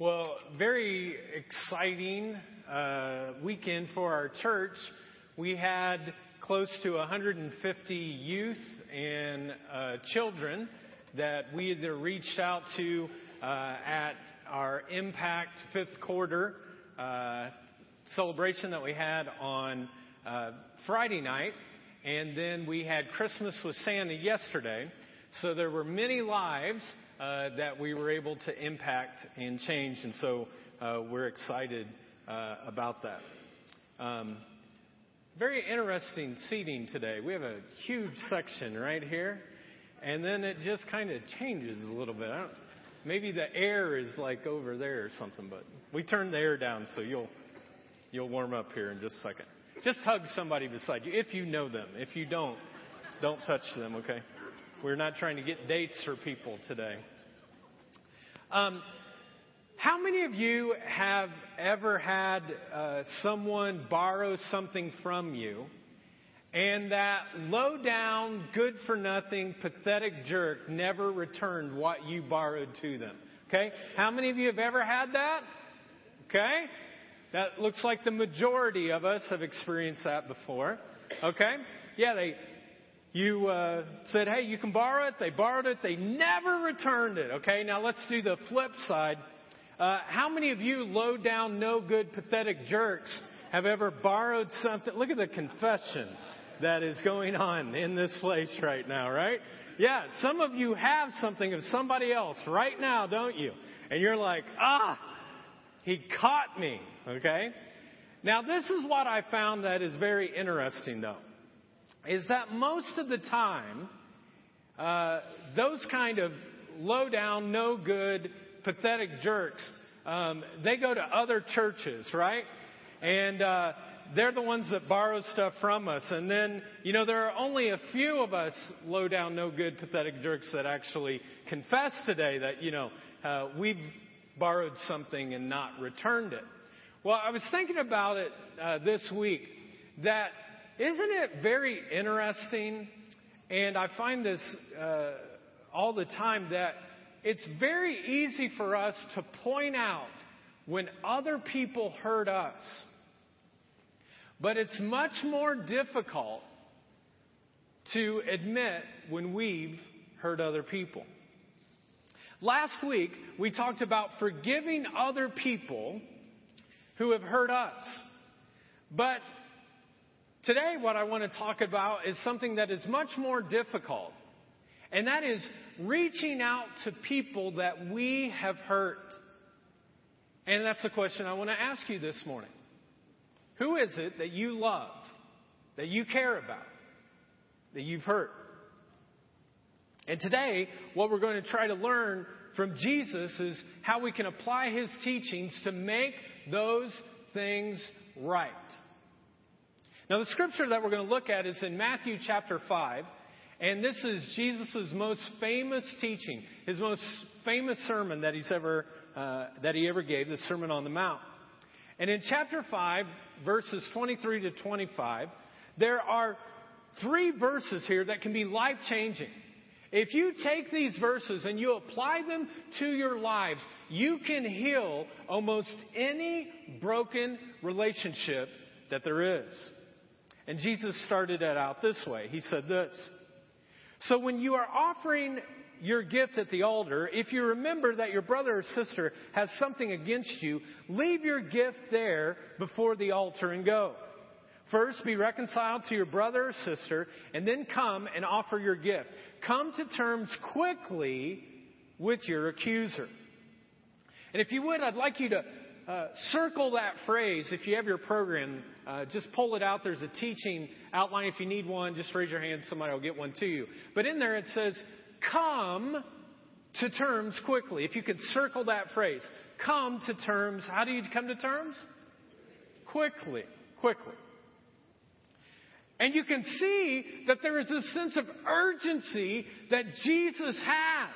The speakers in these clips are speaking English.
Well, very exciting uh, weekend for our church. We had close to 150 youth and uh, children that we either reached out to uh, at our Impact fifth quarter uh, celebration that we had on uh, Friday night, and then we had Christmas with Santa yesterday. So there were many lives that we were able to impact and change, and so uh, we're excited uh, about that. Um, very interesting seating today. We have a huge section right here, and then it just kind of changes a little bit. maybe the air is like over there or something, but we turned the air down so you'll you'll warm up here in just a second. Just hug somebody beside you if you know them. If you don't, don't touch them. Okay. We're not trying to get dates for people today. Um, how many of you have ever had uh, someone borrow something from you and that low down, good for nothing, pathetic jerk never returned what you borrowed to them? Okay? How many of you have ever had that? Okay? That looks like the majority of us have experienced that before. Okay? Yeah, they you uh, said, hey, you can borrow it. They borrowed it. They never returned it. Okay, now let's do the flip side. Uh, how many of you low down, no good, pathetic jerks have ever borrowed something? Look at the confession that is going on in this place right now, right? Yeah, some of you have something of somebody else right now, don't you? And you're like, ah, he caught me, okay? Now this is what I found that is very interesting though is that most of the time, uh, those kind of low down, no good, pathetic jerks, um, they go to other churches, right? And uh, they're the ones that borrow stuff from us. And then, you know, there are only a few of us low down, no good, pathetic jerks that actually confess today that, you know, uh, we've borrowed something and not returned it. Well, I was thinking about it uh, this week that isn't it very interesting? And I find this uh, all the time that it's very easy for us to point out when other people hurt us. But it's much more difficult to admit when we've hurt other people. Last week, we talked about forgiving other people who have hurt us. But Today, what I want to talk about is something that is much more difficult, and that is reaching out to people that we have hurt. And that's the question I want to ask you this morning. Who is it that you love, that you care about, that you've hurt? And today, what we're going to try to learn from Jesus is how we can apply his teachings to make those things right. Now, the scripture that we're going to look at is in Matthew chapter 5, and this is Jesus' most famous teaching, his most famous sermon that he's ever, uh, that he ever gave, the Sermon on the Mount. And in chapter 5, verses 23 to 25, there are three verses here that can be life changing. If you take these verses and you apply them to your lives, you can heal almost any broken relationship that there is. And Jesus started it out this way. He said this. So when you are offering your gift at the altar, if you remember that your brother or sister has something against you, leave your gift there before the altar and go. First, be reconciled to your brother or sister, and then come and offer your gift. Come to terms quickly with your accuser. And if you would, I'd like you to uh, circle that phrase if you have your program. Uh, just pull it out. There's a teaching outline. If you need one, just raise your hand. Somebody will get one to you. But in there it says, come to terms quickly. If you could circle that phrase, come to terms. How do you come to terms? Quickly. Quickly. And you can see that there is a sense of urgency that Jesus has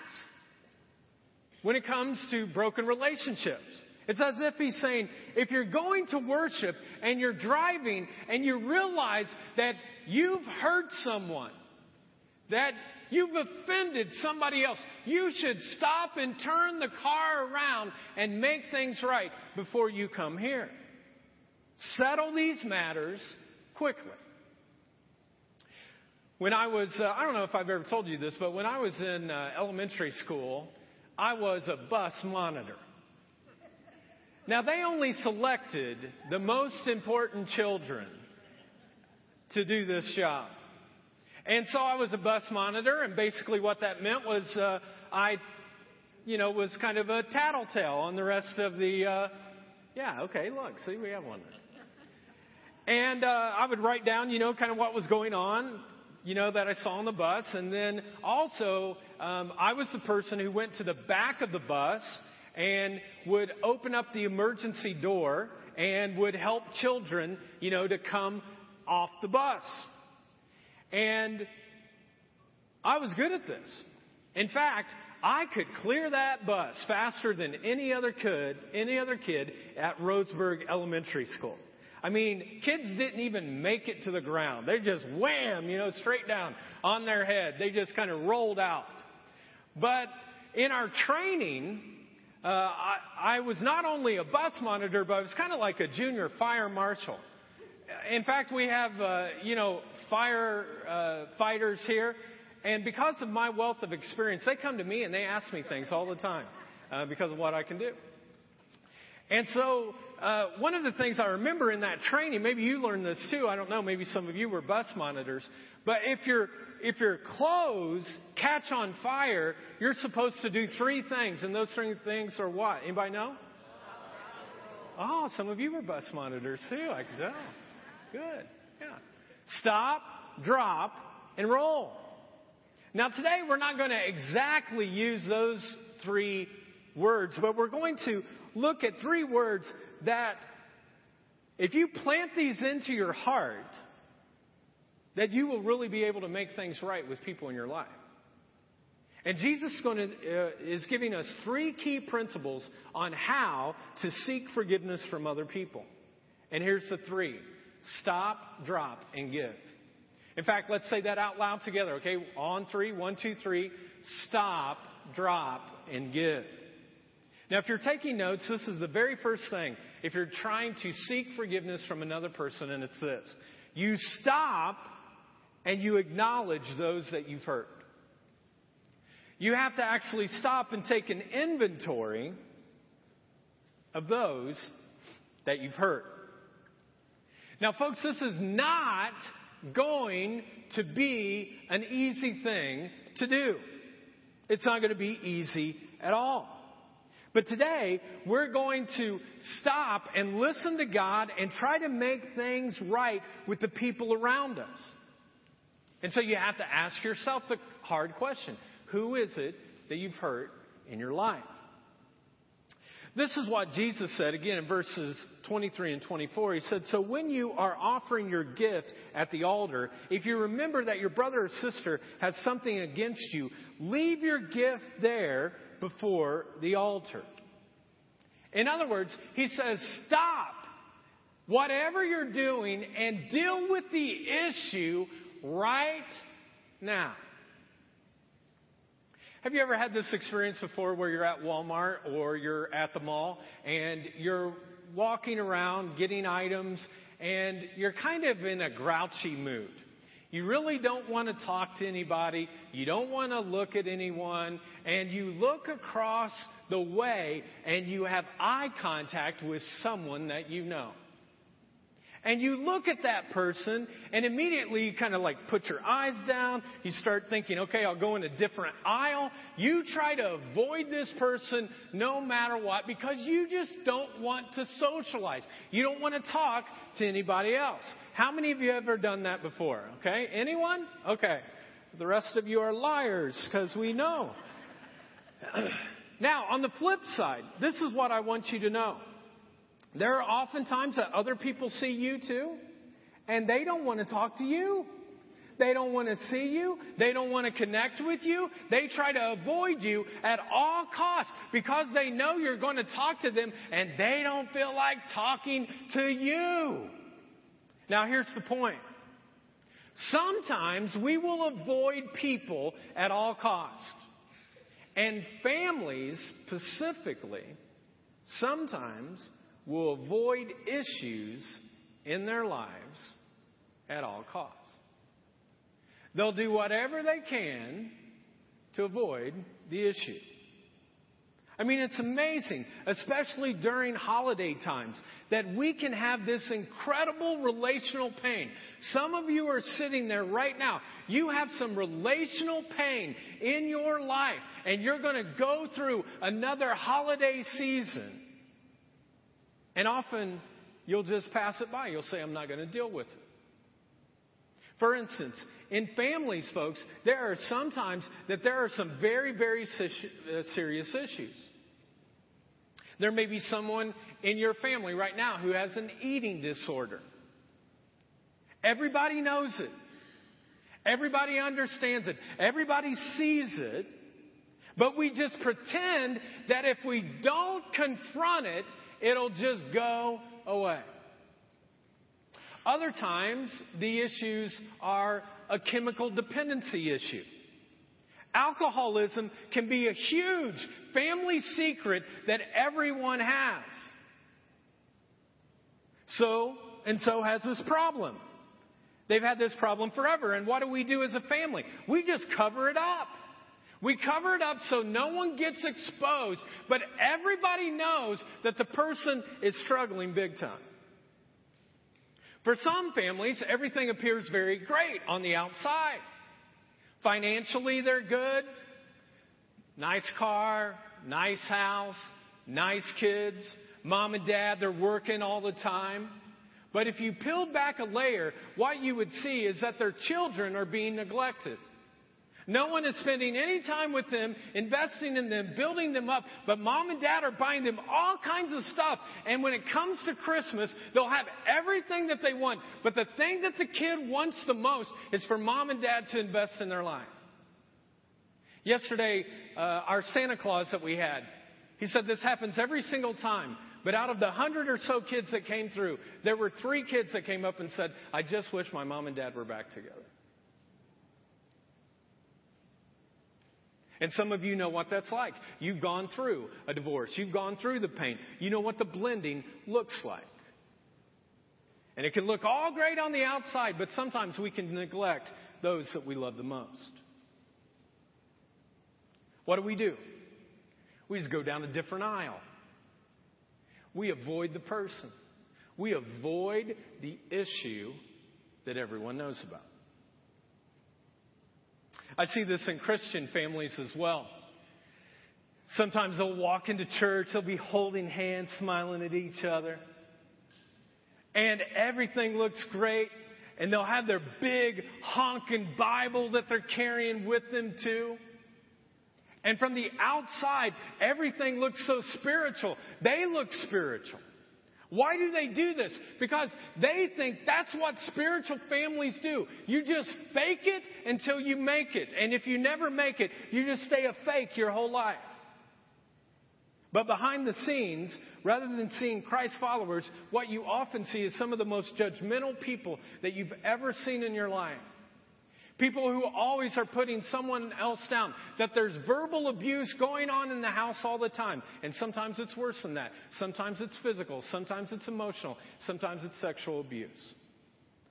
when it comes to broken relationships. It's as if he's saying, if you're going to worship and you're driving and you realize that you've hurt someone, that You've offended somebody else. You should stop and turn the car around and make things right before you come here. Settle these matters quickly. When I was, uh, I don't know if I've ever told you this, but when I was in uh, elementary school, I was a bus monitor. Now, they only selected the most important children to do this job. And so I was a bus monitor, and basically what that meant was uh, I, you know, was kind of a tattletale on the rest of the. Uh, yeah, okay, look, see, we have one. And uh, I would write down, you know, kind of what was going on, you know, that I saw on the bus, and then also um, I was the person who went to the back of the bus and would open up the emergency door and would help children, you know, to come off the bus. And I was good at this. In fact, I could clear that bus faster than any other could, any other kid at Roseburg Elementary School. I mean, kids didn't even make it to the ground. They just wham, you know, straight down on their head. They just kind of rolled out. But in our training, uh, I, I was not only a bus monitor, but I was kind of like a junior fire marshal. In fact, we have, uh, you know, fire uh, fighters here, and because of my wealth of experience, they come to me and they ask me things all the time uh, because of what I can do. And so, uh, one of the things I remember in that training, maybe you learned this too. I don't know. Maybe some of you were bus monitors. But if your if your clothes catch on fire, you're supposed to do three things, and those three things are what? Anybody know? Oh, some of you were bus monitors too. I can tell. Good. Yeah. Stop, drop, and roll. Now today we're not going to exactly use those three words, but we're going to look at three words that if you plant these into your heart, that you will really be able to make things right with people in your life. And Jesus is, to, uh, is giving us three key principles on how to seek forgiveness from other people. And here's the three stop, drop, and give. In fact, let's say that out loud together, okay? On three, one, two, three. Stop, drop, and give. Now, if you're taking notes, this is the very first thing. If you're trying to seek forgiveness from another person, and it's this you stop and you acknowledge those that you've hurt. You have to actually stop and take an inventory of those that you've hurt. Now, folks, this is not going to be an easy thing to do. It's not going to be easy at all. But today, we're going to stop and listen to God and try to make things right with the people around us. And so you have to ask yourself the hard question Who is it that you've hurt in your life? This is what Jesus said again in verses 23 and 24. He said, So when you are offering your gift at the altar, if you remember that your brother or sister has something against you, leave your gift there before the altar. In other words, he says, Stop whatever you're doing and deal with the issue right now. Have you ever had this experience before where you're at Walmart or you're at the mall and you're walking around getting items and you're kind of in a grouchy mood? You really don't want to talk to anybody. You don't want to look at anyone. And you look across the way and you have eye contact with someone that you know. And you look at that person and immediately you kind of like put your eyes down. You start thinking, okay, I'll go in a different aisle. You try to avoid this person no matter what because you just don't want to socialize. You don't want to talk to anybody else. How many of you have ever done that before? Okay. Anyone? Okay. The rest of you are liars because we know. now, on the flip side, this is what I want you to know. There are often times that other people see you too, and they don't want to talk to you. They don't want to see you. They don't want to connect with you. They try to avoid you at all costs because they know you're going to talk to them and they don't feel like talking to you. Now, here's the point Sometimes we will avoid people at all costs. And families specifically sometimes will avoid issues in their lives at all costs. They'll do whatever they can to avoid the issue. I mean, it's amazing, especially during holiday times, that we can have this incredible relational pain. Some of you are sitting there right now. You have some relational pain in your life, and you're going to go through another holiday season. And often you'll just pass it by. You'll say, I'm not going to deal with it. For instance, in families, folks, there are sometimes that there are some very, very uh, serious issues. There may be someone in your family right now who has an eating disorder. Everybody knows it. Everybody understands it. Everybody sees it. But we just pretend that if we don't confront it, it'll just go away. Other times, the issues are a chemical dependency issue. Alcoholism can be a huge family secret that everyone has. So, and so has this problem. They've had this problem forever. And what do we do as a family? We just cover it up. We cover it up so no one gets exposed, but everybody knows that the person is struggling big time. For some families, everything appears very great on the outside. Financially, they're good. Nice car, nice house, nice kids. Mom and dad, they're working all the time. But if you peeled back a layer, what you would see is that their children are being neglected. No one is spending any time with them, investing in them, building them up, but mom and dad are buying them all kinds of stuff. And when it comes to Christmas, they'll have everything that they want. But the thing that the kid wants the most is for mom and dad to invest in their life. Yesterday, uh, our Santa Claus that we had, he said this happens every single time. But out of the hundred or so kids that came through, there were three kids that came up and said, I just wish my mom and dad were back together. And some of you know what that's like. You've gone through a divorce. You've gone through the pain. You know what the blending looks like. And it can look all great on the outside, but sometimes we can neglect those that we love the most. What do we do? We just go down a different aisle. We avoid the person. We avoid the issue that everyone knows about. I see this in Christian families as well. Sometimes they'll walk into church, they'll be holding hands, smiling at each other. And everything looks great. And they'll have their big honking Bible that they're carrying with them too. And from the outside, everything looks so spiritual. They look spiritual. Why do they do this? Because they think that's what spiritual families do. You just fake it until you make it. And if you never make it, you just stay a fake your whole life. But behind the scenes, rather than seeing Christ followers, what you often see is some of the most judgmental people that you've ever seen in your life. People who always are putting someone else down. That there's verbal abuse going on in the house all the time. And sometimes it's worse than that. Sometimes it's physical. Sometimes it's emotional. Sometimes it's sexual abuse.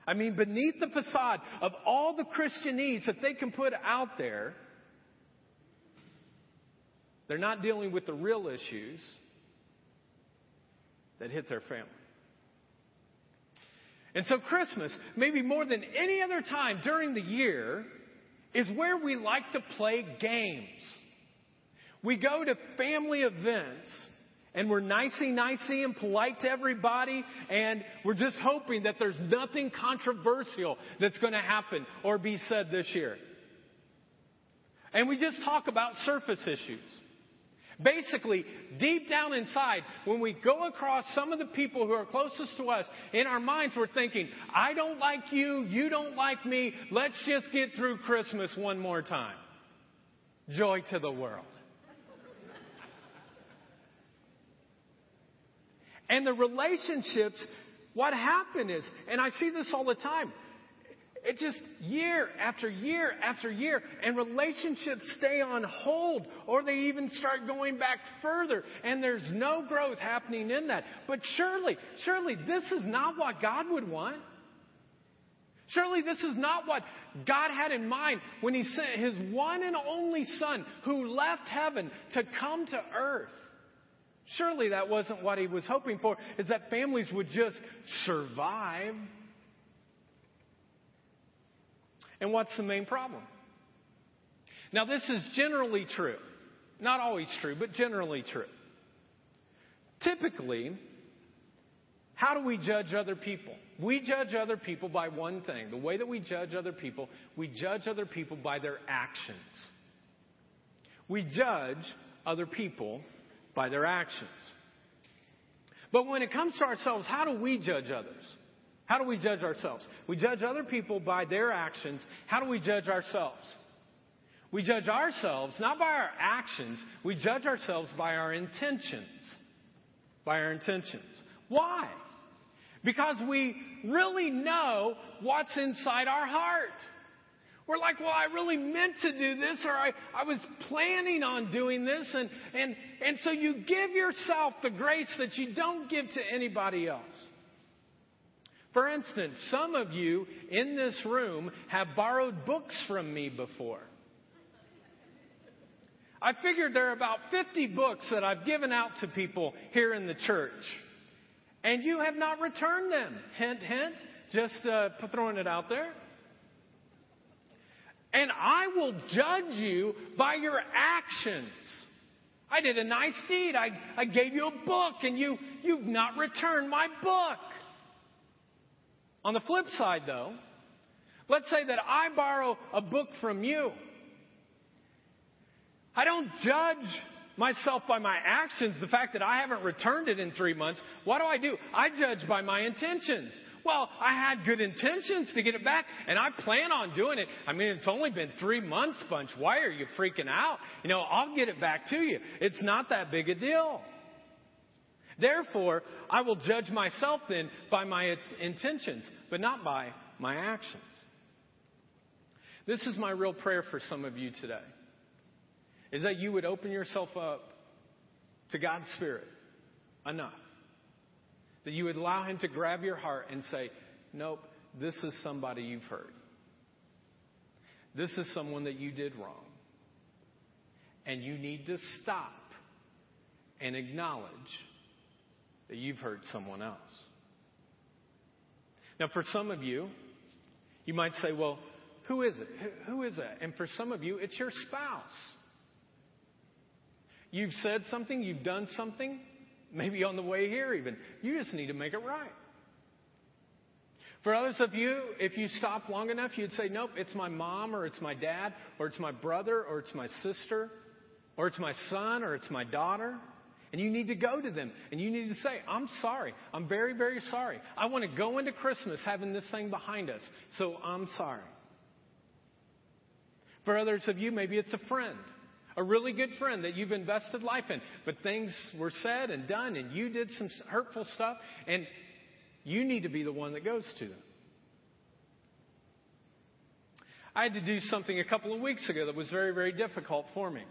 I mean, beneath the facade of all the Christianese that they can put out there, they're not dealing with the real issues that hit their family. And so Christmas, maybe more than any other time during the year, is where we like to play games. We go to family events and we're nicey nicey and polite to everybody and we're just hoping that there's nothing controversial that's going to happen or be said this year. And we just talk about surface issues. Basically, deep down inside, when we go across some of the people who are closest to us, in our minds we're thinking, I don't like you, you don't like me, let's just get through Christmas one more time. Joy to the world. and the relationships, what happened is, and I see this all the time, It just year after year after year, and relationships stay on hold, or they even start going back further, and there's no growth happening in that. But surely, surely this is not what God would want. Surely this is not what God had in mind when He sent His one and only Son who left heaven to come to earth. Surely that wasn't what He was hoping for, is that families would just survive. And what's the main problem? Now, this is generally true. Not always true, but generally true. Typically, how do we judge other people? We judge other people by one thing. The way that we judge other people, we judge other people by their actions. We judge other people by their actions. But when it comes to ourselves, how do we judge others? How do we judge ourselves? We judge other people by their actions. How do we judge ourselves? We judge ourselves not by our actions, we judge ourselves by our intentions. By our intentions. Why? Because we really know what's inside our heart. We're like, well, I really meant to do this, or I, I was planning on doing this, and, and, and so you give yourself the grace that you don't give to anybody else. For instance, some of you in this room have borrowed books from me before. I figured there are about 50 books that I've given out to people here in the church and you have not returned them. Hint, hint. Just uh, throwing it out there. And I will judge you by your actions. I did a nice deed. I, I gave you a book and you, you've not returned my book. On the flip side, though, let's say that I borrow a book from you. I don't judge myself by my actions, the fact that I haven't returned it in three months, what do I do? I judge by my intentions. Well, I had good intentions to get it back, and I plan on doing it. I mean, it's only been three months, Bunch. Why are you freaking out? You know, I'll get it back to you. It's not that big a deal. Therefore, I will judge myself then by my intentions, but not by my actions. This is my real prayer for some of you today is that you would open yourself up to God's Spirit enough. That you would allow Him to grab your heart and say, Nope, this is somebody you've hurt. This is someone that you did wrong. And you need to stop and acknowledge that you've hurt someone else. Now, for some of you, you might say, Well, who is it? Who is that? And for some of you, it's your spouse. You've said something, you've done something, maybe on the way here even. You just need to make it right. For others of you, if you stop long enough, you'd say, Nope, it's my mom, or it's my dad, or it's my brother, or it's my sister, or it's my son, or it's my daughter. And you need to go to them and you need to say, I'm sorry. I'm very, very sorry. I want to go into Christmas having this thing behind us, so I'm sorry. For others of you, maybe it's a friend a really good friend that you've invested life in, but things were said and done, and you did some hurtful stuff, and you need to be the one that goes to them. I had to do something a couple of weeks ago that was very, very difficult for me.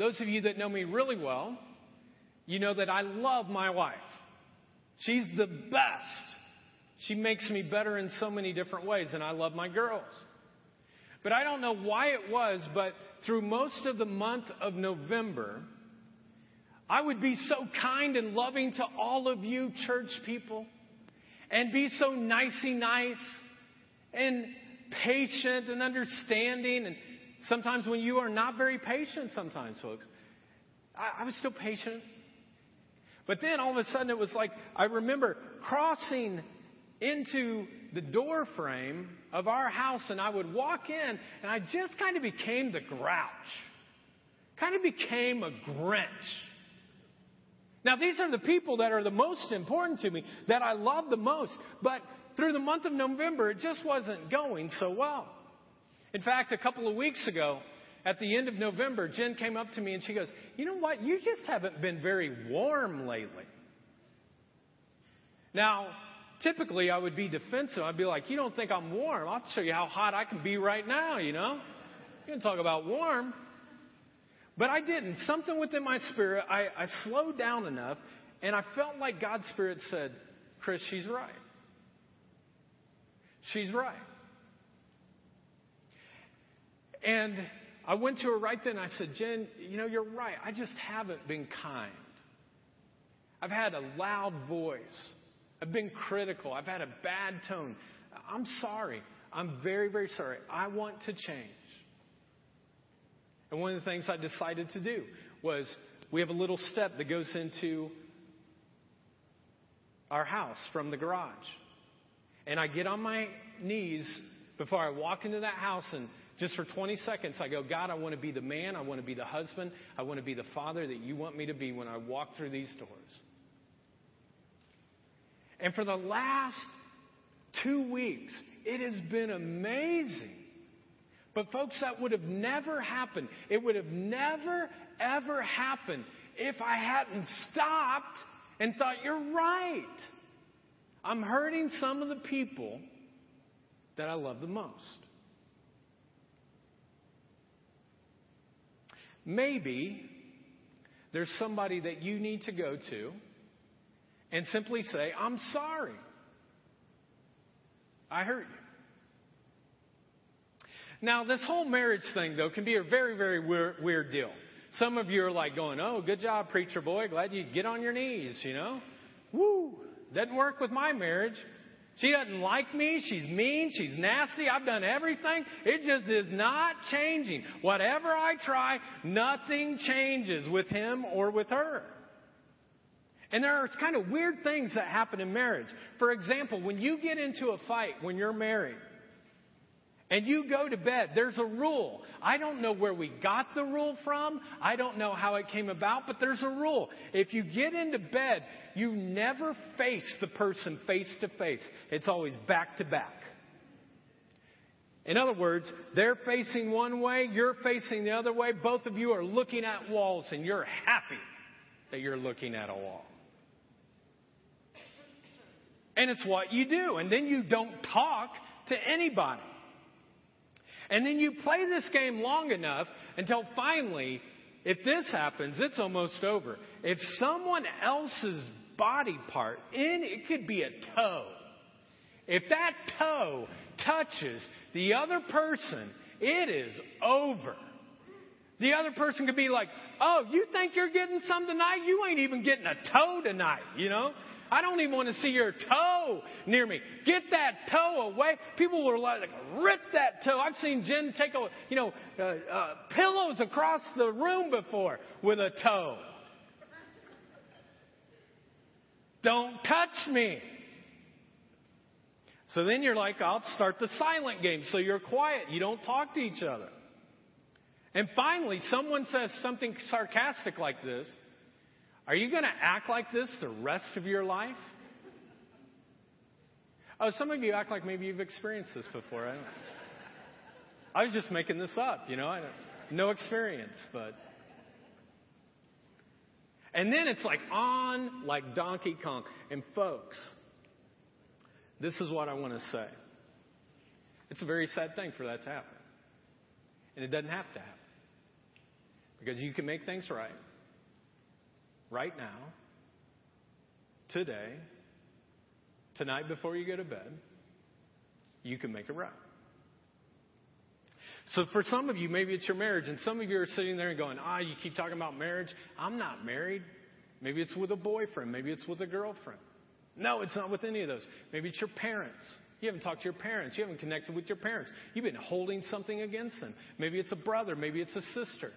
Those of you that know me really well, you know that I love my wife. She's the best. She makes me better in so many different ways, and I love my girls. But I don't know why it was, but through most of the month of November, I would be so kind and loving to all of you church people and be so nicey nice and patient and understanding. And sometimes when you are not very patient, sometimes, folks, I, I was still patient. But then all of a sudden it was like, I remember crossing into the door frame of our house and I would walk in and I just kind of became the grouch. Kind of became a Grinch. Now, these are the people that are the most important to me, that I love the most. But through the month of November, it just wasn't going so well. In fact, a couple of weeks ago, at the end of November, Jen came up to me and she goes, You know what? You just haven't been very warm lately. Now, typically I would be defensive. I'd be like, You don't think I'm warm? I'll show you how hot I can be right now, you know? You can talk about warm. But I didn't. Something within my spirit, I, I slowed down enough, and I felt like God's Spirit said, Chris, she's right. She's right. And I went to her right then. I said, Jen, you know, you're right. I just haven't been kind. I've had a loud voice. I've been critical. I've had a bad tone. I'm sorry. I'm very, very sorry. I want to change. And one of the things I decided to do was we have a little step that goes into our house from the garage. And I get on my knees before I walk into that house and just for 20 seconds, I go, God, I want to be the man. I want to be the husband. I want to be the father that you want me to be when I walk through these doors. And for the last two weeks, it has been amazing. But, folks, that would have never happened. It would have never, ever happened if I hadn't stopped and thought, you're right. I'm hurting some of the people that I love the most. Maybe there's somebody that you need to go to and simply say, I'm sorry. I hurt you. Now, this whole marriage thing, though, can be a very, very weird, weird deal. Some of you are like going, Oh, good job, preacher boy. Glad you get on your knees, you know? Woo! Doesn't work with my marriage. She doesn't like me. She's mean. She's nasty. I've done everything. It just is not changing. Whatever I try, nothing changes with him or with her. And there are kind of weird things that happen in marriage. For example, when you get into a fight when you're married, and you go to bed, there's a rule. I don't know where we got the rule from. I don't know how it came about, but there's a rule. If you get into bed, you never face the person face to face. It's always back to back. In other words, they're facing one way, you're facing the other way. Both of you are looking at walls, and you're happy that you're looking at a wall. And it's what you do. And then you don't talk to anybody. And then you play this game long enough until finally, if this happens, it's almost over. If someone else's body part, in it could be a toe. If that toe touches the other person, it is over. The other person could be like, Oh, you think you're getting some tonight? You ain't even getting a toe tonight, you know? I don't even want to see your toe near me. Get that toe away. People were like, rip that toe. I've seen Jen take a, you know, uh, uh, pillows across the room before with a toe. Don't touch me. So then you're like, I'll start the silent game. So you're quiet. You don't talk to each other. And finally, someone says something sarcastic like this. Are you going to act like this the rest of your life? Oh, some of you act like maybe you've experienced this before. I, I was just making this up, you know. No experience, but. And then it's like on like Donkey Kong. And folks, this is what I want to say. It's a very sad thing for that to happen. And it doesn't have to happen. Because you can make things right right now, today, tonight before you go to bed, you can make it right. So for some of you, maybe it's your marriage, and some of you are sitting there and going, ah, you keep talking about marriage. I'm not married. Maybe it's with a boyfriend. Maybe it's with a girlfriend. No, it's not with any of those. Maybe it's your parents. You haven't talked to your parents. You haven't connected with your parents. You've been holding something against them. Maybe it's a brother. Maybe it's a sister.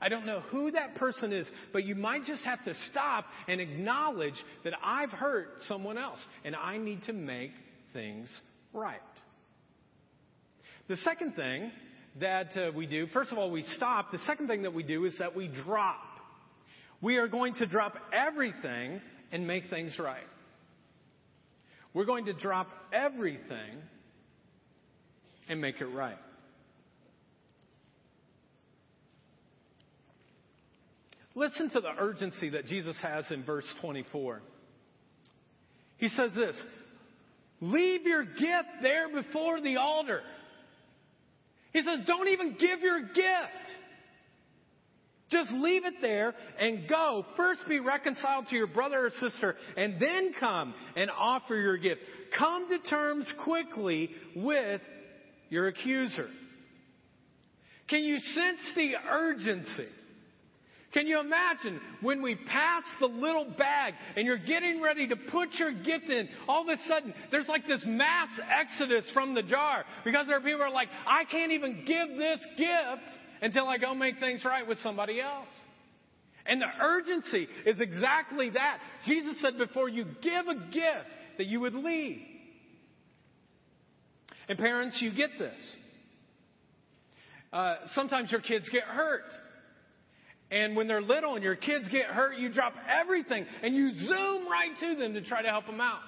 I don't know who that person is, but you might just have to stop and acknowledge that I've hurt someone else and I need to make things right. The second thing that uh, we do, first of all, we stop. The second thing that we do is that we drop. We are going to drop everything and make things right. We're going to drop everything and make it right. Listen to the urgency that Jesus has in verse 24. He says this Leave your gift there before the altar. He says, Don't even give your gift. Just leave it there and go. First be reconciled to your brother or sister and then come and offer your gift. Come to terms quickly with your accuser. Can you sense the urgency? Can you imagine when we pass the little bag and you're getting ready to put your gift in, all of a sudden there's like this mass exodus from the jar because there are people who are like, I can't even give this gift until I go make things right with somebody else. And the urgency is exactly that. Jesus said before you give a gift that you would leave. And parents, you get this. Uh, sometimes your kids get hurt. And when they're little and your kids get hurt, you drop everything and you zoom right to them to try to help them out.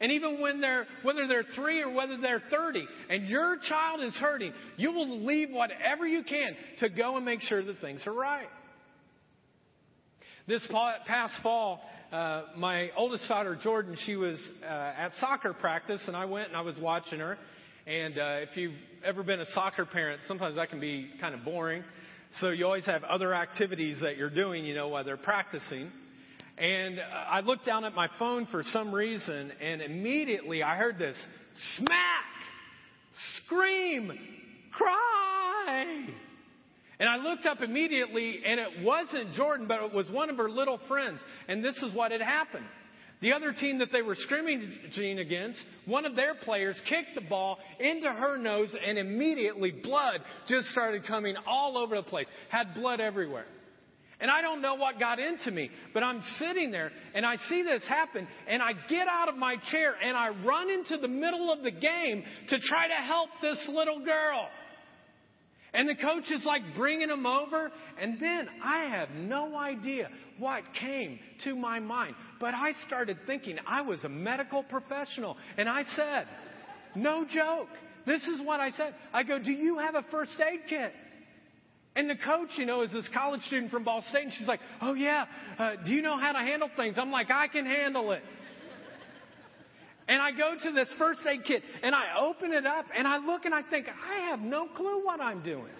And even when they're, whether they're three or whether they're 30, and your child is hurting, you will leave whatever you can to go and make sure that things are right. This past fall, uh, my oldest daughter, Jordan, she was uh, at soccer practice, and I went and I was watching her. And uh, if you've ever been a soccer parent, sometimes that can be kind of boring. So you always have other activities that you're doing, you know, while they're practicing. And uh, I looked down at my phone for some reason, and immediately I heard this smack, scream, cry. And I looked up immediately, and it wasn't Jordan, but it was one of her little friends. And this is what had happened. The other team that they were scrimmaging against, one of their players kicked the ball into her nose, and immediately blood just started coming all over the place. Had blood everywhere. And I don't know what got into me, but I'm sitting there and I see this happen and I get out of my chair and I run into the middle of the game to try to help this little girl. And the coach is like bringing him over. And then I have no idea what came to my mind. But I started thinking I was a medical professional. And I said, no joke. This is what I said. I go, do you have a first aid kit? And the coach, you know, is this college student from Ball State, and she's like, "Oh yeah, uh, do you know how to handle things?" I'm like, "I can handle it." and I go to this first aid kit, and I open it up, and I look, and I think, I have no clue what I'm doing.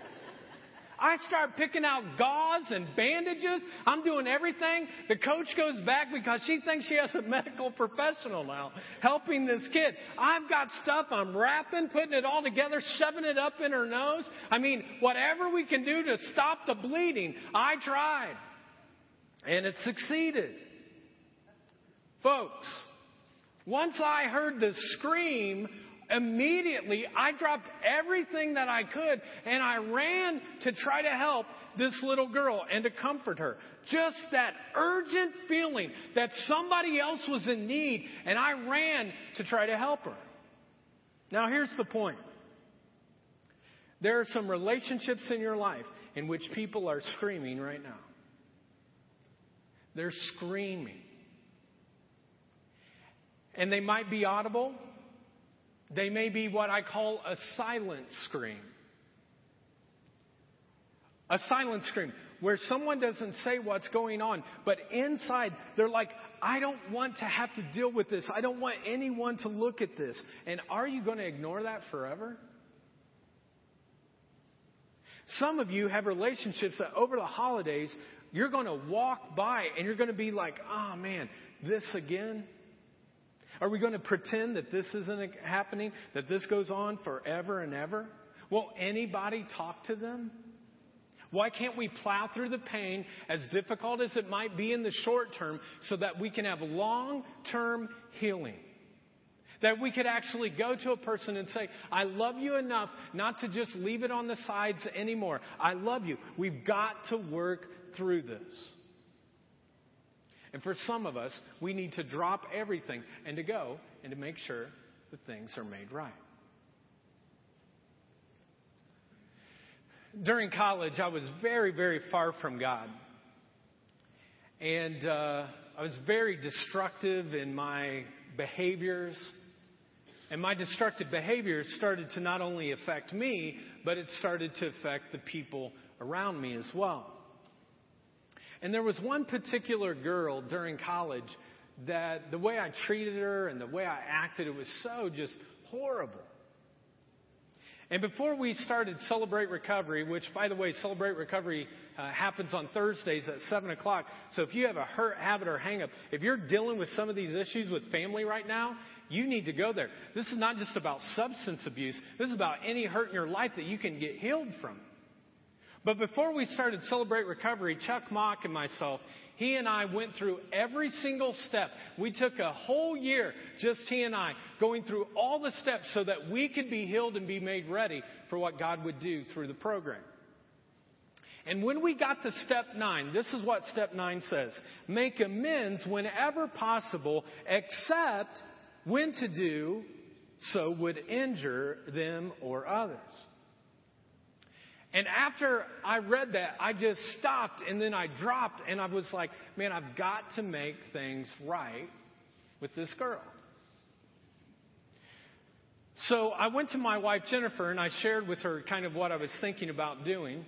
I start picking out gauze and bandages. I'm doing everything. The coach goes back because she thinks she has a medical professional now helping this kid. I've got stuff I'm wrapping, putting it all together, shoving it up in her nose. I mean, whatever we can do to stop the bleeding, I tried. And it succeeded. Folks, once I heard the scream immediately I dropped everything that I could and I ran to try to help this little girl and to comfort her. Just that urgent feeling that somebody else was in need and I ran to try to help her. Now here's the point. There are some relationships in your life in which people are screaming right now. They're screaming. And they might be audible, they may be what I call a silent scream. A silent scream where someone doesn't say what's going on, but inside they're like, I don't want to have to deal with this. I don't want anyone to look at this. And are you going to ignore that forever? Some of you have relationships that over the holidays, you're going to walk by and you're going to be like, oh man, this again? Are we going to pretend that this isn't happening, that this goes on forever and ever? Won't anybody talk to them? Why can't we plow through the pain, as difficult as it might be in the short term, so that we can have long term healing? That we could actually go to a person and say, I love you enough not to just leave it on the sides anymore. I love you. We've got to work through this. And for some of us, we need to drop everything and to go and to make sure that things are made right. During college, I was very, very far from God. And uh, I was very destructive in my behaviors. And my destructive behaviors started to not only affect me, but it started to affect the people around me as well. And there was one particular girl during college that the way I treated her and the way I acted, it was so just horrible. And before we started Celebrate Recovery, which, by the way, Celebrate Recovery uh, happens on Thursdays at 7 o'clock. So if you have a hurt, habit, or hang up, if you're dealing with some of these issues with family right now, you need to go there. This is not just about substance abuse. This is about any hurt in your life that you can get healed from. But before we started Celebrate Recovery, Chuck Mock and myself, he and I went through every single step. We took a whole year, just he and I, going through all the steps so that we could be healed and be made ready for what God would do through the program. And when we got to step nine, this is what step nine says. Make amends whenever possible, except when to do so would injure them or others. And after I read that, I just stopped and then I dropped and I was like, man, I've got to make things right with this girl. So I went to my wife Jennifer and I shared with her kind of what I was thinking about doing.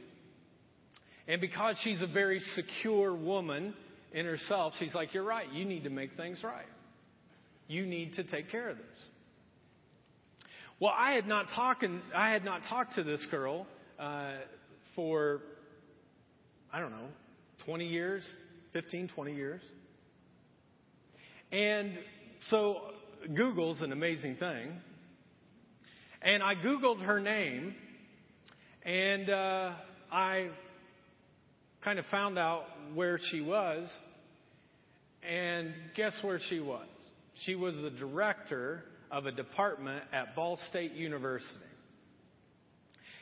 And because she's a very secure woman in herself, she's like, You're right, you need to make things right. You need to take care of this. Well, I had not talked, I had not talked to this girl uh, for, I don't know, 20 years, 15, 20 years. And so Google's an amazing thing. And I Googled her name, and uh, I kind of found out where she was. And guess where she was? She was the director of a department at Ball State University.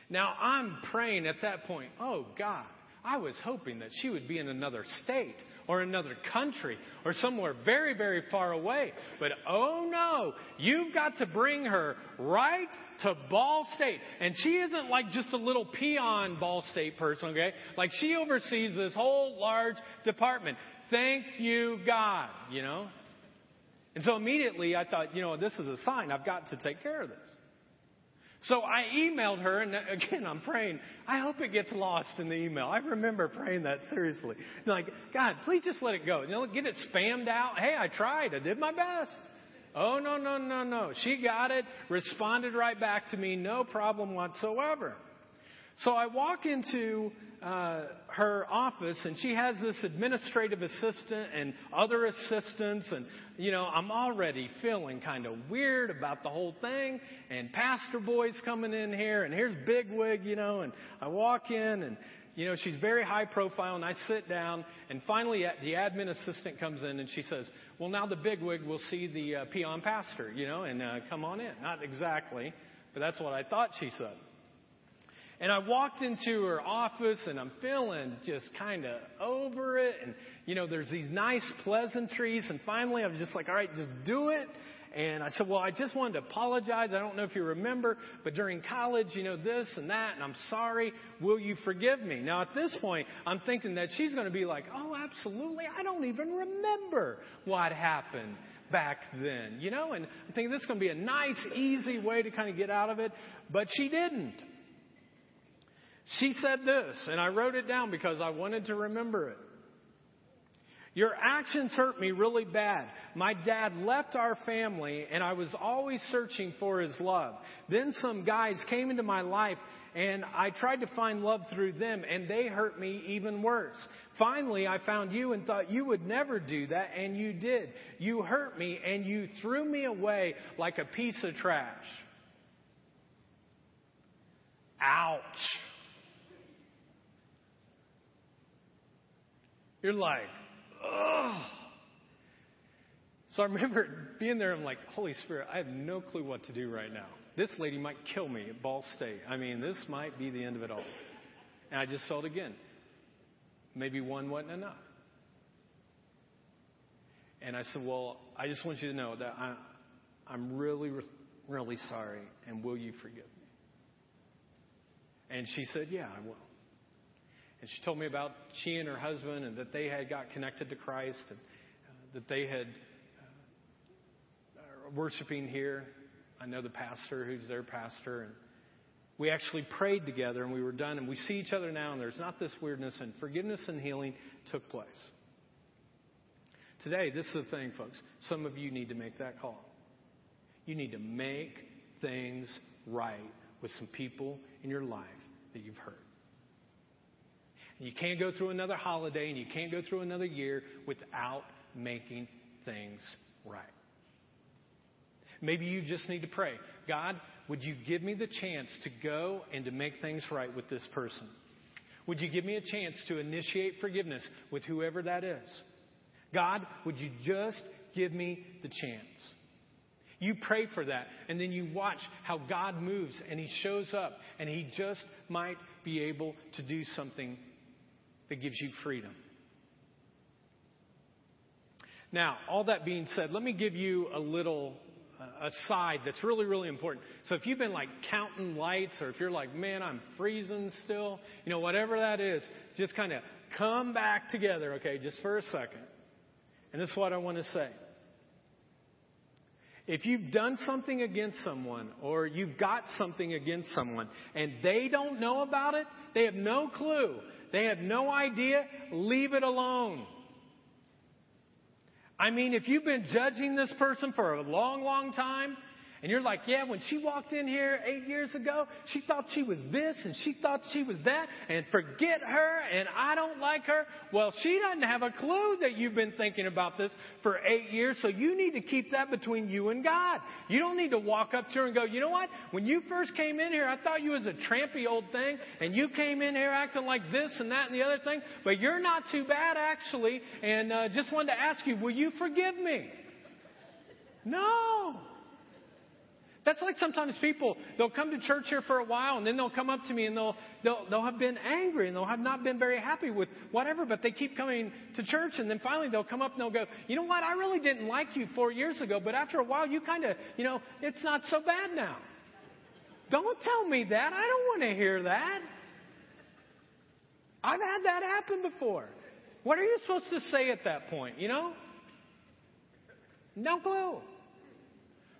Now, I'm praying at that point, oh God, I was hoping that she would be in another state or another country or somewhere very, very far away. But oh no, you've got to bring her right to Ball State. And she isn't like just a little peon Ball State person, okay? Like she oversees this whole large department. Thank you, God, you know? And so immediately I thought, you know, this is a sign. I've got to take care of this. So I emailed her, and again, I'm praying. I hope it gets lost in the email. I remember praying that seriously. Like, God, please just let it go. You know, get it spammed out. Hey, I tried. I did my best. Oh, no, no, no, no. She got it, responded right back to me, no problem whatsoever. So I walk into uh, her office, and she has this administrative assistant and other assistants, and you know I'm already feeling kind of weird about the whole thing. And pastor boy's coming in here, and here's Bigwig, you know, and I walk in, and you know she's very high profile, and I sit down, and finally the admin assistant comes in, and she says, "Well, now the Bigwig will see the uh, peon pastor, you know, and uh, come on in." Not exactly, but that's what I thought she said. And I walked into her office and I'm feeling just kind of over it. And, you know, there's these nice pleasantries. And finally, I was just like, all right, just do it. And I said, well, I just wanted to apologize. I don't know if you remember, but during college, you know, this and that, and I'm sorry. Will you forgive me? Now, at this point, I'm thinking that she's going to be like, oh, absolutely. I don't even remember what happened back then, you know? And I'm thinking this is going to be a nice, easy way to kind of get out of it. But she didn't. She said this, and I wrote it down because I wanted to remember it. Your actions hurt me really bad. My dad left our family and I was always searching for his love. Then some guys came into my life and I tried to find love through them and they hurt me even worse. Finally, I found you and thought you would never do that and you did. You hurt me and you threw me away like a piece of trash. Ouch. You're like, oh. So I remember being there. I'm like, Holy Spirit, I have no clue what to do right now. This lady might kill me at Ball State. I mean, this might be the end of it all. And I just felt again, maybe one wasn't enough. And I said, Well, I just want you to know that I, I'm really, really sorry, and will you forgive me? And she said, Yeah, I will. And she told me about she and her husband and that they had got connected to Christ and uh, that they had uh, worshiping here. I know the pastor who's their pastor and we actually prayed together and we were done and we see each other now and there's not this weirdness and forgiveness and healing took place. Today, this is the thing, folks. Some of you need to make that call. You need to make things right with some people in your life that you've hurt. You can't go through another holiday and you can't go through another year without making things right. Maybe you just need to pray God, would you give me the chance to go and to make things right with this person? Would you give me a chance to initiate forgiveness with whoever that is? God, would you just give me the chance? You pray for that, and then you watch how God moves and He shows up, and He just might be able to do something that gives you freedom. Now, all that being said, let me give you a little uh, aside that's really, really important. So if you've been like counting lights, or if you're like, man, I'm freezing still, you know, whatever that is, just kind of come back together, okay, just for a second. And this is what I want to say. If you've done something against someone or you've got something against someone and they don't know about it, they have no clue, they have no idea, leave it alone. I mean, if you've been judging this person for a long, long time, and you're like, yeah, when she walked in here eight years ago, she thought she was this and she thought she was that, and forget her, and I don't like her. Well, she doesn't have a clue that you've been thinking about this for eight years, so you need to keep that between you and God. You don't need to walk up to her and go, you know what? When you first came in here, I thought you was a trampy old thing, and you came in here acting like this and that and the other thing, but you're not too bad actually, and uh, just wanted to ask you, will you forgive me? No. That's like sometimes people, they'll come to church here for a while and then they'll come up to me and they'll, they'll, they'll have been angry and they'll have not been very happy with whatever, but they keep coming to church and then finally they'll come up and they'll go, you know what, I really didn't like you four years ago, but after a while you kind of, you know, it's not so bad now. Don't tell me that. I don't want to hear that. I've had that happen before. What are you supposed to say at that point, you know? No clue.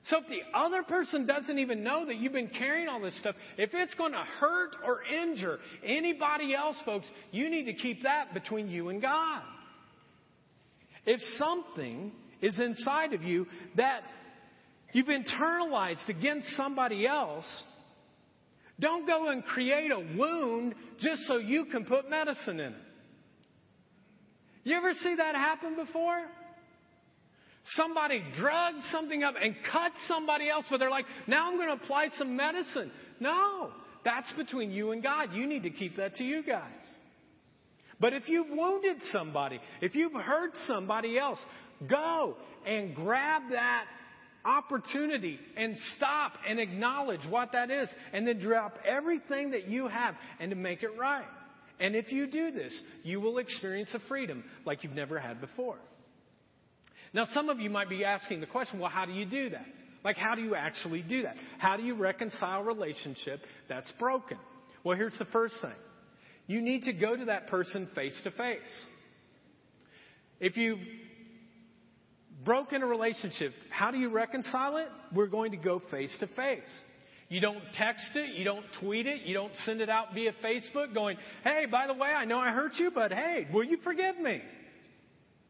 So if the other person doesn't even know that you've been carrying all this stuff, if it's going to hurt or injure anybody else, folks, you need to keep that between you and God. If something is inside of you that you've internalized against somebody else, don't go and create a wound just so you can put medicine in it. You ever see that happen before? Somebody drugged something up and cut somebody else, but they're like, now I'm going to apply some medicine. No, that's between you and God. You need to keep that to you guys. But if you've wounded somebody, if you've hurt somebody else, go and grab that opportunity and stop and acknowledge what that is and then drop everything that you have and to make it right. And if you do this, you will experience a freedom like you've never had before. Now, some of you might be asking the question, well, how do you do that? Like, how do you actually do that? How do you reconcile a relationship that's broken? Well, here's the first thing. You need to go to that person face to face. If you've broken a relationship, how do you reconcile it? We're going to go face to face. You don't text it, you don't tweet it, you don't send it out via Facebook going, hey, by the way, I know I hurt you, but hey, will you forgive me?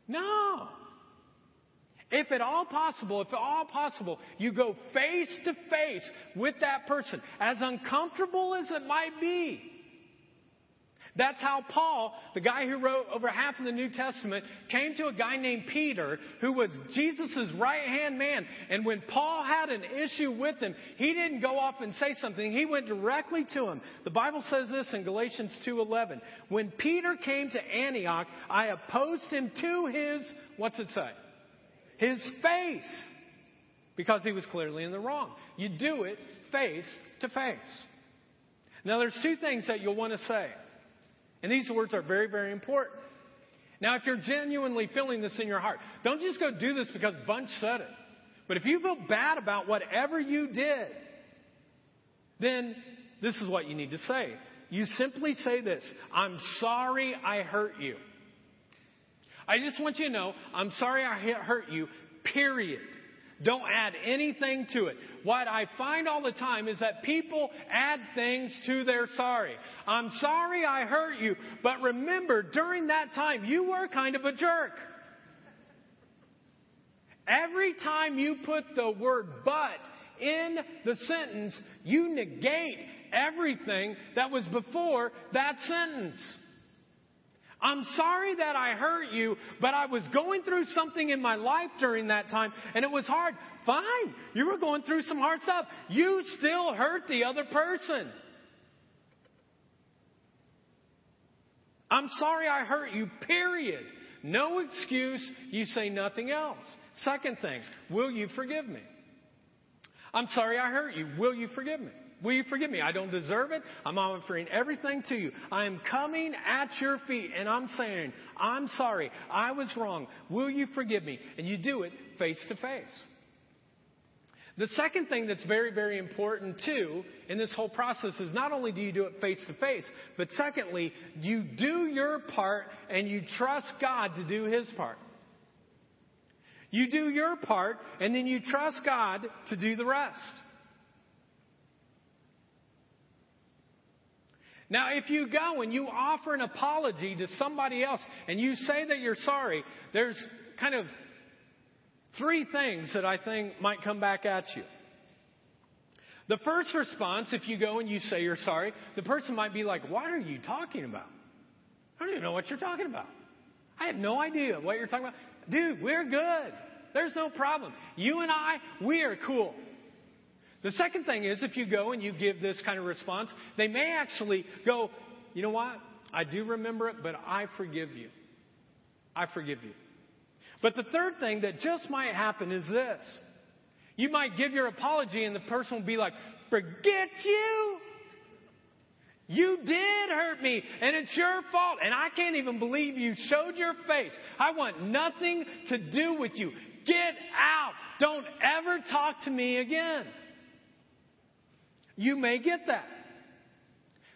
No. If at all possible, if at all possible, you go face to face with that person, as uncomfortable as it might be. That's how Paul, the guy who wrote over half of the New Testament, came to a guy named Peter, who was Jesus' right hand man. And when Paul had an issue with him, he didn't go off and say something. He went directly to him. The Bible says this in Galatians 2.11. When Peter came to Antioch, I opposed him to his, what's it say? His face because he was clearly in the wrong. You do it face to face. Now, there's two things that you'll want to say. And these words are very, very important. Now, if you're genuinely feeling this in your heart, don't just go do this because Bunch said it. But if you feel bad about whatever you did, then this is what you need to say. You simply say this I'm sorry I hurt you. I just want you to know, I'm sorry I hurt you, period. Don't add anything to it. What I find all the time is that people add things to their sorry. I'm sorry I hurt you, but remember, during that time, you were kind of a jerk. Every time you put the word but in the sentence, you negate everything that was before that sentence. I'm sorry that I hurt you, but I was going through something in my life during that time and it was hard. Fine. You were going through some hard stuff. You still hurt the other person. I'm sorry I hurt you, period. No excuse. You say nothing else. Second thing, will you forgive me? I'm sorry I hurt you. Will you forgive me? Will you forgive me? I don't deserve it. I'm offering everything to you. I am coming at your feet and I'm saying, I'm sorry. I was wrong. Will you forgive me? And you do it face to face. The second thing that's very, very important too in this whole process is not only do you do it face to face, but secondly, you do your part and you trust God to do His part. You do your part and then you trust God to do the rest. Now, if you go and you offer an apology to somebody else and you say that you're sorry, there's kind of three things that I think might come back at you. The first response, if you go and you say you're sorry, the person might be like, What are you talking about? I don't even know what you're talking about. I have no idea what you're talking about. Dude, we're good. There's no problem. You and I, we are cool. The second thing is if you go and you give this kind of response, they may actually go, you know what? I do remember it, but I forgive you. I forgive you. But the third thing that just might happen is this. You might give your apology and the person will be like, forget you. You did hurt me and it's your fault and I can't even believe you showed your face. I want nothing to do with you. Get out. Don't ever talk to me again. You may get that.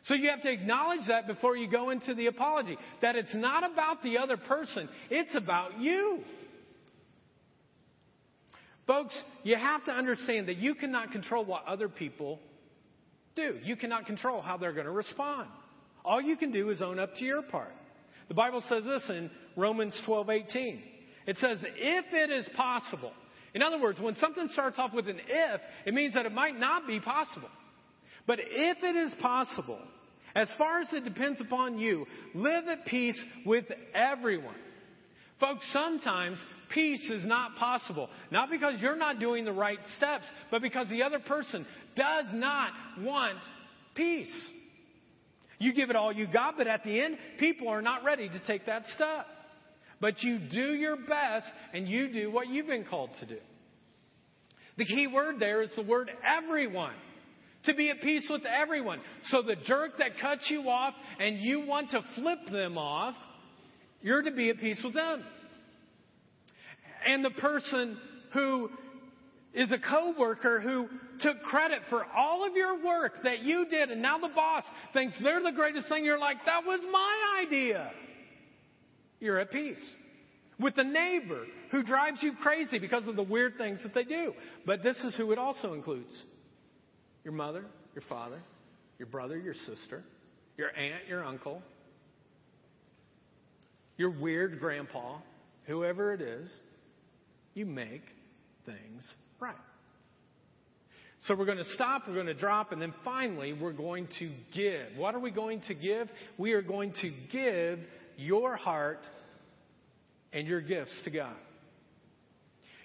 So you have to acknowledge that before you go into the apology. That it's not about the other person, it's about you. Folks, you have to understand that you cannot control what other people do. You cannot control how they're going to respond. All you can do is own up to your part. The Bible says this in Romans 12:18. It says, "If it is possible." In other words, when something starts off with an if, it means that it might not be possible. But if it is possible, as far as it depends upon you, live at peace with everyone. Folks, sometimes peace is not possible. Not because you're not doing the right steps, but because the other person does not want peace. You give it all you got, but at the end, people are not ready to take that step. But you do your best and you do what you've been called to do. The key word there is the word everyone to be at peace with everyone. So the jerk that cuts you off and you want to flip them off, you're to be at peace with them. And the person who is a coworker who took credit for all of your work that you did and now the boss thinks they're the greatest thing you're like that was my idea you're at peace with the neighbor who drives you crazy because of the weird things that they do but this is who it also includes your mother, your father, your brother, your sister, your aunt, your uncle, your weird grandpa, whoever it is, you make things right. So we're going to stop, we're going to drop, and then finally we're going to give. What are we going to give? We are going to give your heart and your gifts to God.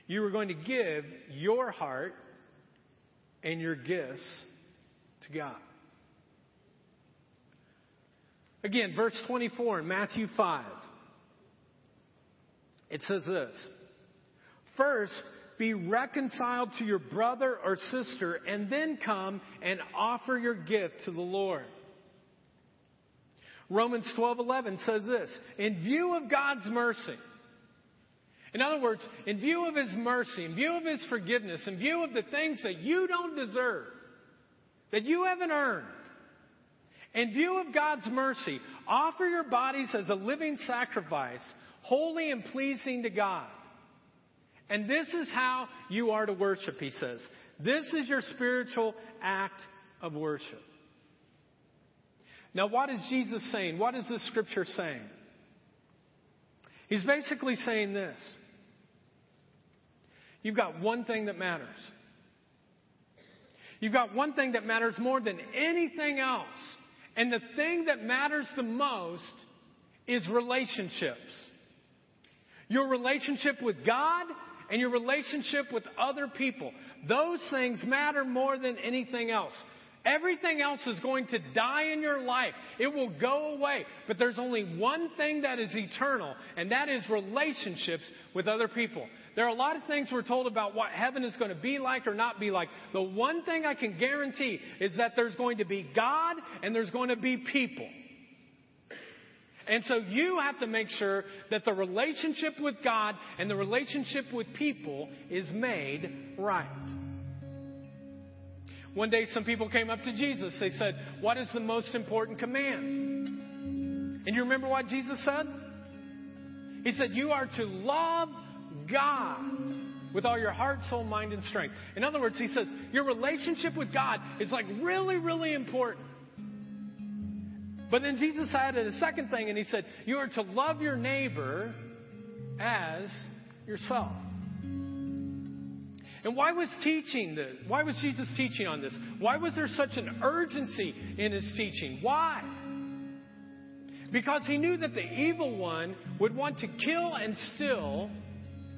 You are going to give your heart and your gifts to God. Again, verse 24 in Matthew 5. It says this First, be reconciled to your brother or sister, and then come and offer your gift to the Lord. Romans 12:11 says this, in view of God's mercy, in other words, in view of His mercy, in view of His forgiveness, in view of the things that you don't deserve, that you haven't earned, in view of God's mercy, offer your bodies as a living sacrifice, holy and pleasing to God. And this is how you are to worship, he says. This is your spiritual act of worship. Now, what is Jesus saying? What is this scripture saying? He's basically saying this You've got one thing that matters. You've got one thing that matters more than anything else. And the thing that matters the most is relationships. Your relationship with God and your relationship with other people. Those things matter more than anything else. Everything else is going to die in your life. It will go away. But there's only one thing that is eternal, and that is relationships with other people. There are a lot of things we're told about what heaven is going to be like or not be like. The one thing I can guarantee is that there's going to be God and there's going to be people. And so you have to make sure that the relationship with God and the relationship with people is made right. One day, some people came up to Jesus. They said, What is the most important command? And you remember what Jesus said? He said, You are to love God with all your heart, soul, mind, and strength. In other words, he says, Your relationship with God is like really, really important. But then Jesus added a second thing, and he said, You are to love your neighbor as yourself. And why was teaching this? Why was Jesus teaching on this? Why was there such an urgency in his teaching? Why? Because he knew that the evil one would want to kill and steal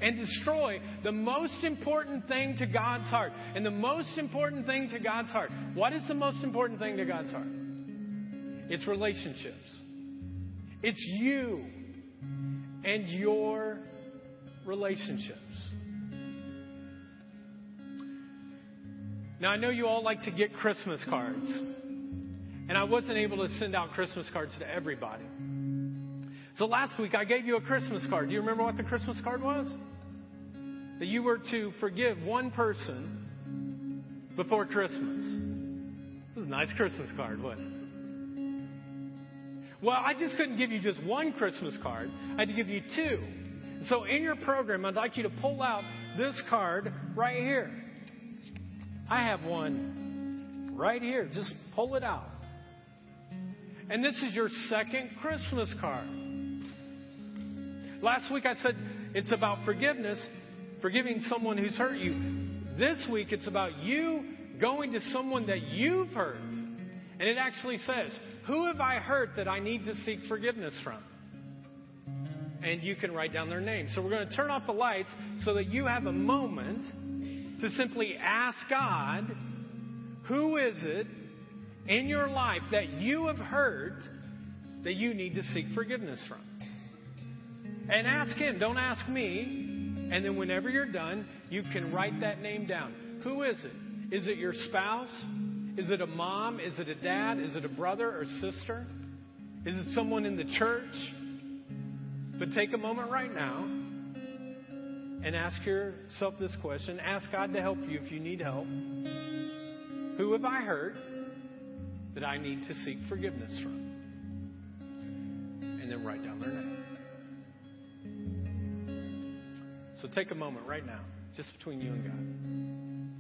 and destroy the most important thing to God's heart. And the most important thing to God's heart. What is the most important thing to God's heart? It's relationships. It's you and your relationships. Now, I know you all like to get Christmas cards, and I wasn't able to send out Christmas cards to everybody. So last week I gave you a Christmas card. Do you remember what the Christmas card was? That you were to forgive one person before Christmas. This is a nice Christmas card, wasn't it? Well, I just couldn't give you just one Christmas card. I had to give you two. So in your program, I'd like you to pull out this card right here. I have one right here. Just pull it out. And this is your second Christmas card. Last week I said it's about forgiveness, forgiving someone who's hurt you. This week it's about you going to someone that you've hurt. And it actually says, Who have I hurt that I need to seek forgiveness from? And you can write down their name. So we're going to turn off the lights so that you have a moment to simply ask God, who is it in your life that you have hurt that you need to seek forgiveness from? And ask Him, don't ask me. And then whenever you're done, you can write that name down. Who is it? Is it your spouse? Is it a mom? Is it a dad? Is it a brother or sister? Is it someone in the church? But take a moment right now and ask yourself this question. Ask God to help you if you need help. Who have I hurt that I need to seek forgiveness from? And then write down their name. So take a moment right now, just between you and God.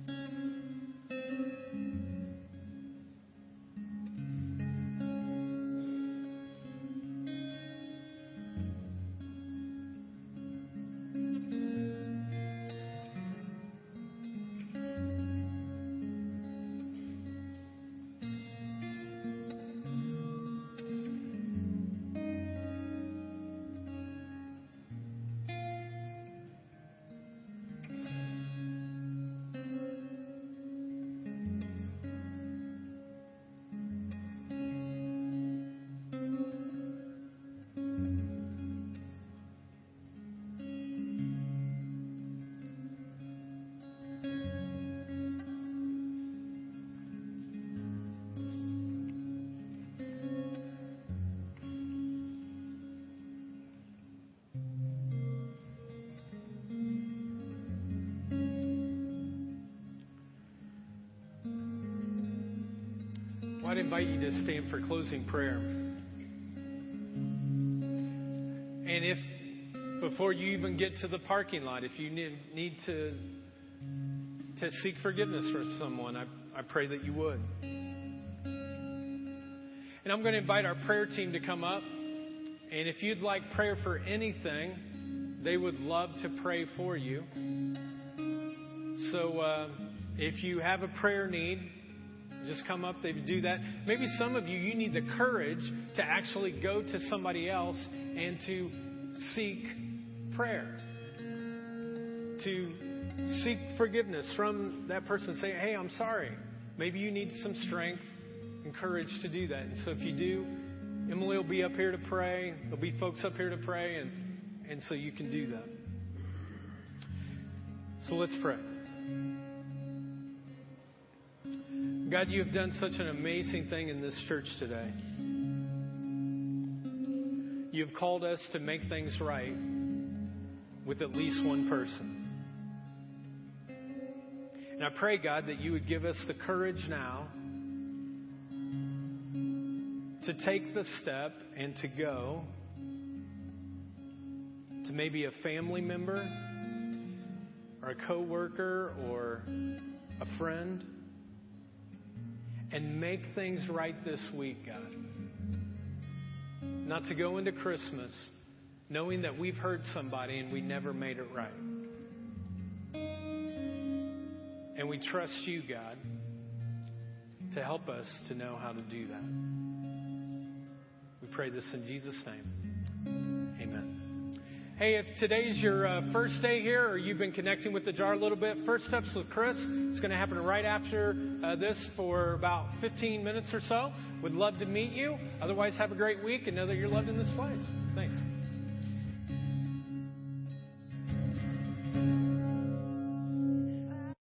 Invite you to stand for closing prayer. And if, before you even get to the parking lot, if you need, need to, to seek forgiveness from someone, I, I pray that you would. And I'm going to invite our prayer team to come up. And if you'd like prayer for anything, they would love to pray for you. So uh, if you have a prayer need, just come up, they do that. Maybe some of you, you need the courage to actually go to somebody else and to seek prayer. To seek forgiveness from that person. Say, hey, I'm sorry. Maybe you need some strength and courage to do that. And so if you do, Emily will be up here to pray. There'll be folks up here to pray, and, and so you can do that. So let's pray. God, you have done such an amazing thing in this church today. You have called us to make things right with at least one person. And I pray, God, that you would give us the courage now to take the step and to go to maybe a family member or a coworker or a friend and make things right this week, God. Not to go into Christmas knowing that we've hurt somebody and we never made it right. And we trust you, God, to help us to know how to do that. We pray this in Jesus' name. Hey, if today's your uh, first day here or you've been connecting with the jar a little bit, First Steps with Chris. It's going to happen right after uh, this for about 15 minutes or so. Would love to meet you. Otherwise, have a great week and know that you're loved in this place. Thanks.